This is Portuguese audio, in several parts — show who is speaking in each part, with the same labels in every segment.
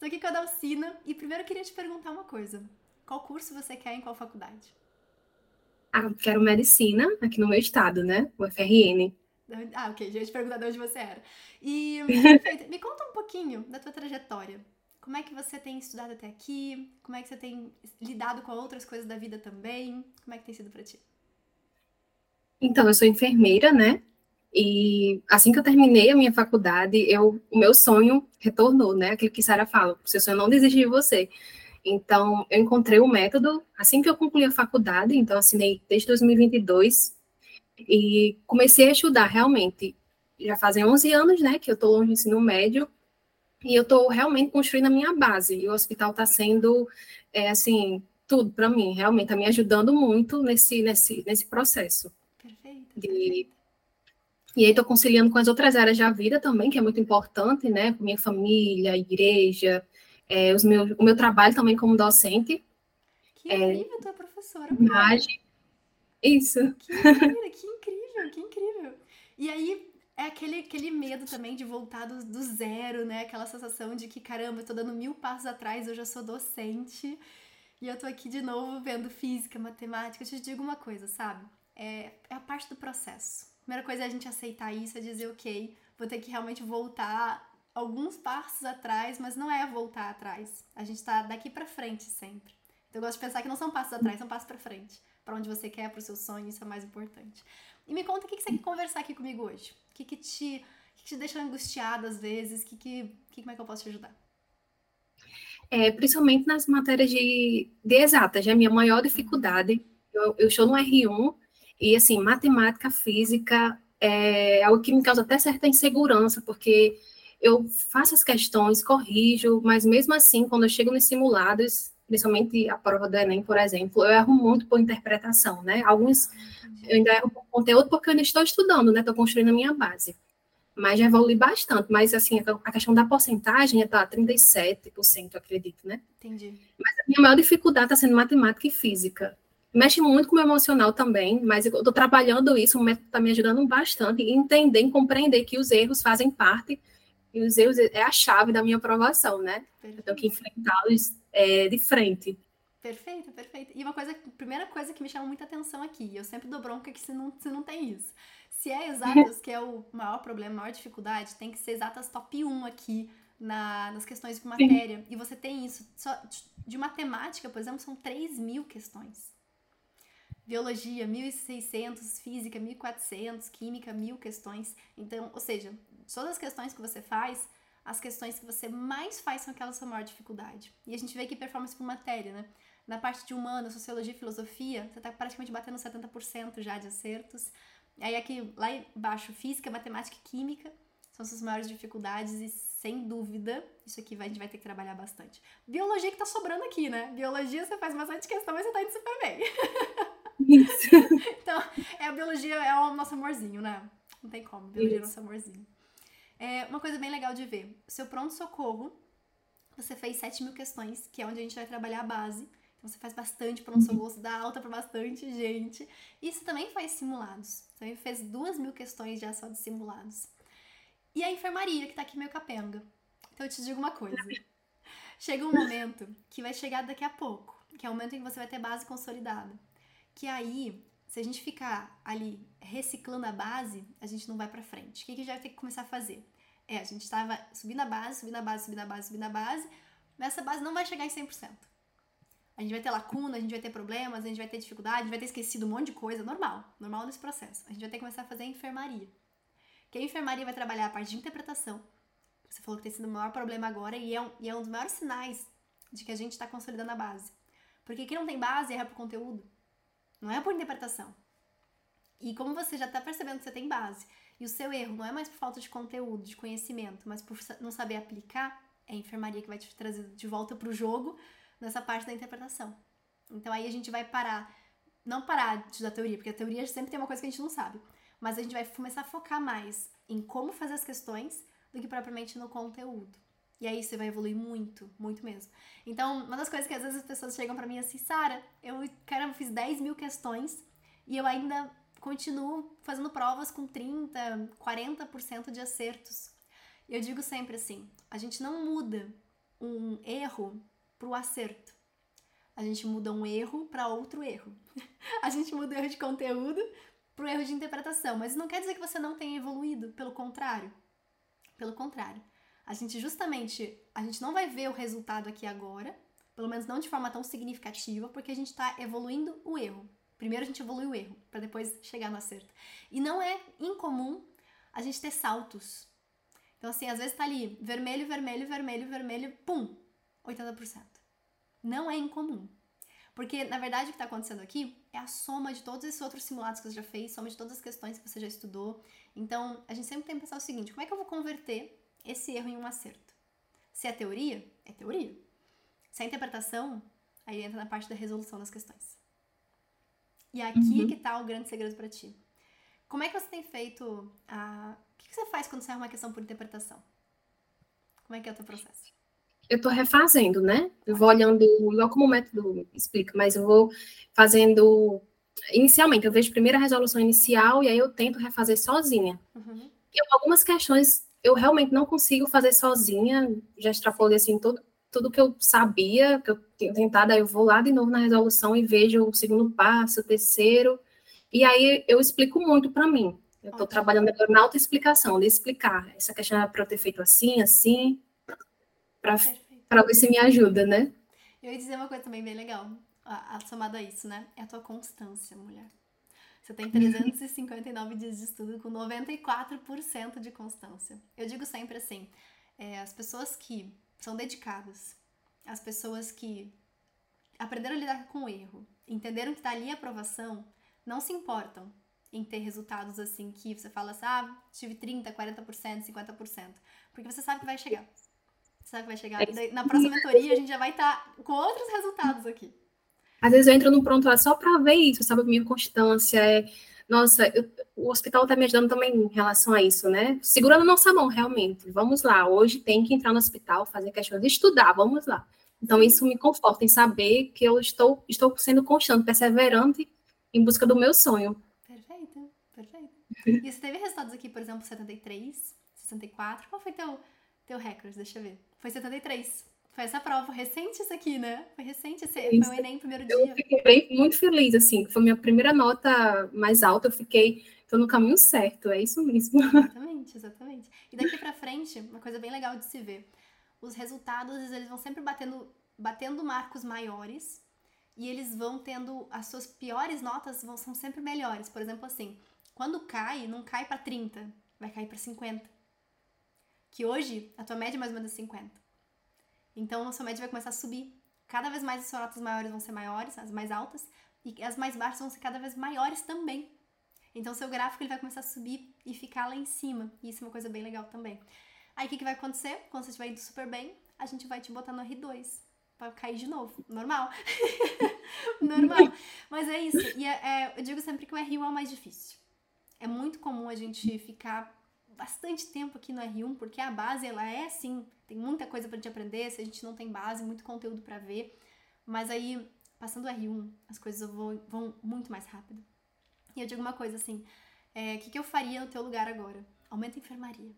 Speaker 1: Estou aqui com a Dalcina e primeiro eu queria te perguntar uma coisa. Qual curso você quer em qual faculdade?
Speaker 2: Ah, quero medicina aqui no meu estado, né? O FRN.
Speaker 1: Ah, ok. Já ia te perguntar de onde você era. E, perfeito. Me conta um pouquinho da tua trajetória. Como é que você tem estudado até aqui? Como é que você tem lidado com outras coisas da vida também? Como é que tem sido para ti?
Speaker 2: Então, eu sou enfermeira, né? E assim que eu terminei a minha faculdade, eu, o meu sonho retornou, né? Aquilo que Sara fala, o seu sonho não desistir de você. Então, eu encontrei o um método assim que eu concluí a faculdade, então assinei desde 2022 e comecei a estudar realmente. Já fazem 11 anos, né, que eu estou longe do ensino médio e eu estou realmente construindo a minha base. E o hospital está sendo, é, assim, tudo para mim, realmente está me ajudando muito nesse, nesse, nesse processo.
Speaker 1: Perfeito.
Speaker 2: De, e aí estou conciliando com as outras áreas da vida também, que é muito importante, né? Com minha família, igreja, é, os meus, o meu trabalho também como docente.
Speaker 1: Que incrível, é, tu é professora. Imagem.
Speaker 2: Isso.
Speaker 1: Que incrível, que incrível, que incrível. E aí, é aquele, aquele medo também de voltar do, do zero, né? Aquela sensação de que, caramba, eu tô dando mil passos atrás, eu já sou docente. E eu tô aqui de novo vendo física, matemática. Eu te digo uma coisa, sabe? É, é a parte do processo primeira coisa é a gente aceitar isso, é dizer, ok, vou ter que realmente voltar alguns passos atrás, mas não é voltar atrás. A gente tá daqui para frente sempre. Então eu gosto de pensar que não são passos atrás, são passos para frente. Para onde você quer, para o seu sonho, isso é mais importante. E me conta o que, que você quer conversar aqui comigo hoje. O que, que, te, que, que te deixa angustiada às vezes? Que, que, que, como é que eu posso te ajudar?
Speaker 2: É, principalmente nas matérias de, de exatas, é a minha maior dificuldade. Eu, eu estou no R1 e, assim, matemática, física é algo que me causa até certa insegurança, porque eu faço as questões, corrijo, mas mesmo assim, quando eu chego nos simulados, principalmente a prova do Enem, por exemplo, eu erro muito por interpretação, né? Alguns eu ainda erro por conteúdo porque eu ainda estou estudando, né? Estou construindo a minha base. Mas já evolui bastante. Mas, assim, a questão da porcentagem está 37%, acredito, né?
Speaker 1: Entendi.
Speaker 2: Mas a minha maior dificuldade está sendo matemática e física mexe muito com o meu emocional também, mas eu estou trabalhando isso, o método está me ajudando bastante em entender, em compreender que os erros fazem parte e os erros é a chave da minha aprovação, né? Perfeito. Eu tenho que enfrentá-los é, de frente.
Speaker 1: Perfeito, perfeito. E uma coisa, primeira coisa que me chama muita atenção aqui, eu sempre dou bronca que se não, se não tem isso. Se é exatas, que é o maior problema, a maior dificuldade, tem que ser exatas top 1 aqui na, nas questões de matéria. Sim. E você tem isso. Só de matemática, por exemplo, são 3 mil questões biologia 1600, física 1400, química mil questões. Então, ou seja, todas as questões que você faz, as questões que você mais faz são aquelas com maior dificuldade. E a gente vê aqui performance por matéria, né? Na parte de humana, sociologia e filosofia, você está praticamente batendo 70% já de acertos. Aí aqui, lá embaixo, física, matemática e química são suas maiores dificuldades e sem dúvida, isso aqui vai, a gente vai ter que trabalhar bastante. Biologia que tá sobrando aqui, né? Biologia você faz bastante questão, mas você tá indo super bem. Isso. então, é, a biologia é o nosso amorzinho, né? Não tem como, biologia Isso. é o nosso amorzinho. É uma coisa bem legal de ver. Seu pronto-socorro, você fez 7 mil questões, que é onde a gente vai trabalhar a base. Então, você faz bastante pronto-socorro, você dá alta para bastante gente. E você também faz simulados. Você também fez 2 mil questões já só de simulados. E a enfermaria, que tá aqui meio capenga. Então, eu te digo uma coisa. Chega um momento que vai chegar daqui a pouco, que é o momento em que você vai ter base consolidada que aí, se a gente ficar ali reciclando a base, a gente não vai para frente. O que, que a gente vai ter que começar a fazer? É, a gente estava subindo a base, subindo a base, subindo a base, subindo a base, mas essa base não vai chegar em 100%. A gente vai ter lacuna, a gente vai ter problemas, a gente vai ter dificuldade, a gente vai ter esquecido um monte de coisa, normal, normal nesse processo. A gente vai ter que começar a fazer a enfermaria. Que a enfermaria vai trabalhar a parte de interpretação. Você falou que tem sido o maior problema agora e é um, e é um dos maiores sinais de que a gente está consolidando a base. Porque quem não tem base erra por conteúdo. Não é por interpretação. E como você já está percebendo que você tem base, e o seu erro não é mais por falta de conteúdo, de conhecimento, mas por não saber aplicar, é a enfermaria que vai te trazer de volta para o jogo nessa parte da interpretação. Então aí a gente vai parar, não parar de estudar teoria, porque a teoria sempre tem uma coisa que a gente não sabe, mas a gente vai começar a focar mais em como fazer as questões do que propriamente no conteúdo. E aí você vai evoluir muito, muito mesmo. Então, uma das coisas que às vezes as pessoas chegam para mim assim, Sara, eu, cara, eu fiz 10 mil questões e eu ainda continuo fazendo provas com 30, 40% de acertos. Eu digo sempre assim, a gente não muda um erro para o acerto. A gente muda um erro para outro erro. a gente muda o erro de conteúdo para o erro de interpretação. Mas não quer dizer que você não tenha evoluído, pelo contrário. Pelo contrário. A gente justamente, a gente não vai ver o resultado aqui agora, pelo menos não de forma tão significativa, porque a gente está evoluindo o erro. Primeiro a gente evolui o erro, para depois chegar no acerto. E não é incomum a gente ter saltos. Então, assim, às vezes tá ali vermelho, vermelho, vermelho, vermelho, pum, 80%. Não é incomum. Porque, na verdade, o que está acontecendo aqui é a soma de todos esses outros simulados que você já fez, soma de todas as questões que você já estudou. Então, a gente sempre tem que pensar o seguinte: como é que eu vou converter esse erro em um acerto? Se é teoria, é teoria. Se é interpretação, aí entra na parte da resolução das questões. E aqui uhum. que tá o grande segredo para ti. Como é que você tem feito a... O que você faz quando você arruma uma questão por interpretação? Como é que é o teu processo?
Speaker 2: Eu estou refazendo, né? Eu vou olhando, igual como o método explica, mas eu vou fazendo inicialmente. Eu vejo primeiro a resolução inicial e aí eu tento refazer sozinha. Uhum. E algumas questões eu realmente não consigo fazer sozinha, já extrapolei assim todo, tudo que eu sabia, que eu tinha tentado, aí eu vou lá de novo na resolução e vejo o segundo passo, o terceiro, e aí eu explico muito para mim. Eu estou trabalhando agora na autoexplicação, de explicar. Essa questão é para eu ter feito assim, assim, para ver se me ajuda, né?
Speaker 1: Eu ia dizer uma coisa também bem legal, a, a, somada a isso, né? É a tua constância, mulher. Você tem 359 dias de estudo com 94% de constância. Eu digo sempre assim, é, as pessoas que são dedicadas, as pessoas que aprenderam a lidar com o erro, entenderam que está ali a aprovação, não se importam em ter resultados assim que você fala assim, ah, tive 30, 40%, 50%, porque você sabe que vai chegar. Você sabe que vai chegar. É na próxima mentoria a gente já vai estar tá com outros resultados aqui.
Speaker 2: Às vezes eu entro no pronto lá só para ver isso, sabe? Minha constância é. Nossa, eu, o hospital está me ajudando também em relação a isso, né? Segurando nossa mão, realmente. Vamos lá, hoje tem que entrar no hospital, fazer questões, estudar, vamos lá. Então, isso me conforta em saber que eu estou, estou sendo constante, perseverante em busca do meu sonho.
Speaker 1: Perfeito, perfeito. E você teve resultados aqui, por exemplo, 73, 64. Qual foi teu, teu recorde? Deixa eu ver. Foi 73. Foi essa prova, recente isso aqui, né? Foi recente, esse, foi o Enem primeiro dia.
Speaker 2: Eu fiquei bem, muito feliz, assim, foi minha primeira nota mais alta, eu fiquei, tô no caminho certo, é isso mesmo.
Speaker 1: Exatamente, exatamente. E daqui pra frente, uma coisa bem legal de se ver, os resultados, eles vão sempre batendo, batendo marcos maiores, e eles vão tendo, as suas piores notas vão, são sempre melhores. Por exemplo, assim, quando cai, não cai para 30, vai cair para 50. Que hoje, a tua média é mais ou menos 50. Então, a sua média vai começar a subir. Cada vez mais as suas notas maiores vão ser maiores, as mais altas, e as mais baixas vão ser cada vez maiores também. Então, seu gráfico ele vai começar a subir e ficar lá em cima. E isso é uma coisa bem legal também. Aí, o que, que vai acontecer? Quando você estiver indo super bem, a gente vai te botar no R2 para cair de novo. Normal. Normal. Mas é isso. E é, é, eu digo sempre que o R1 é o mais difícil. É muito comum a gente ficar bastante tempo aqui no R1, porque a base, ela é assim, tem muita coisa pra gente aprender, se a gente não tem base, muito conteúdo para ver. Mas aí, passando o R1, as coisas vão, vão muito mais rápido. E eu digo uma coisa assim, o é, que, que eu faria no teu lugar agora? Aumenta a enfermaria.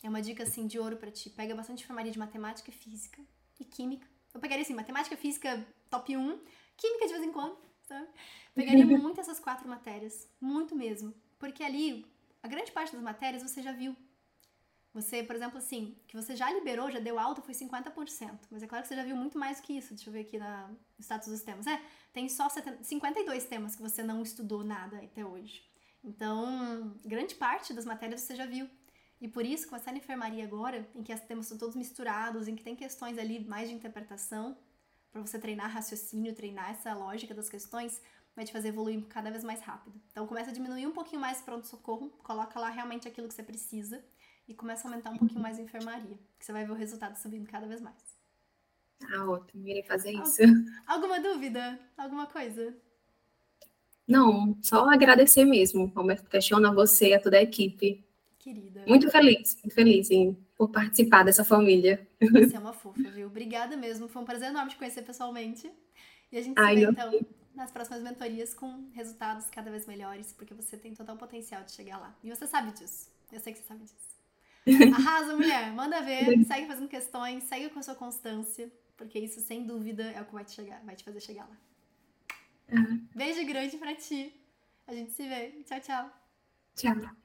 Speaker 1: É uma dica assim de ouro para ti. Pega bastante enfermaria de matemática, física e química. Eu pegaria assim, matemática, física, top 1, química de vez em quando, sabe? Pegaria muito essas quatro matérias, muito mesmo. Porque ali, a grande parte das matérias você já viu. Você, por exemplo, assim, que você já liberou, já deu alta, foi 50%. Mas é claro que você já viu muito mais que isso. Deixa eu ver aqui na, no status dos temas. É, tem só 70, 52 temas que você não estudou nada até hoje. Então, grande parte das matérias você já viu. E por isso, começar na enfermaria agora, em que os temas são todos misturados, em que tem questões ali mais de interpretação, para você treinar raciocínio, treinar essa lógica das questões, vai te fazer evoluir cada vez mais rápido. Então começa a diminuir um pouquinho mais pronto-socorro, coloca lá realmente aquilo que você precisa e começa a aumentar um pouquinho mais a enfermaria, que você vai ver o resultado subindo cada vez mais.
Speaker 2: Ah, ótimo, irei fazer isso.
Speaker 1: Alguma dúvida? Alguma coisa?
Speaker 2: Não, só agradecer mesmo, Roberto Questiona você e a toda a equipe
Speaker 1: Querida.
Speaker 2: Muito feliz, muito feliz em, por participar dessa família.
Speaker 1: Você é uma fofa, viu? Obrigada mesmo. Foi um prazer enorme te conhecer pessoalmente. E a gente se Ai, vê, então, nas próximas mentorias com resultados cada vez melhores, porque você tem total potencial de chegar lá. E você sabe disso. Eu sei que você sabe disso. Arrasa, mulher. Manda ver. Segue fazendo questões, segue com a sua constância. Porque isso, sem dúvida, é o que vai te, chegar, vai te fazer chegar lá.
Speaker 2: Uhum.
Speaker 1: Beijo grande pra ti. A gente se vê. Tchau, tchau.
Speaker 2: Tchau.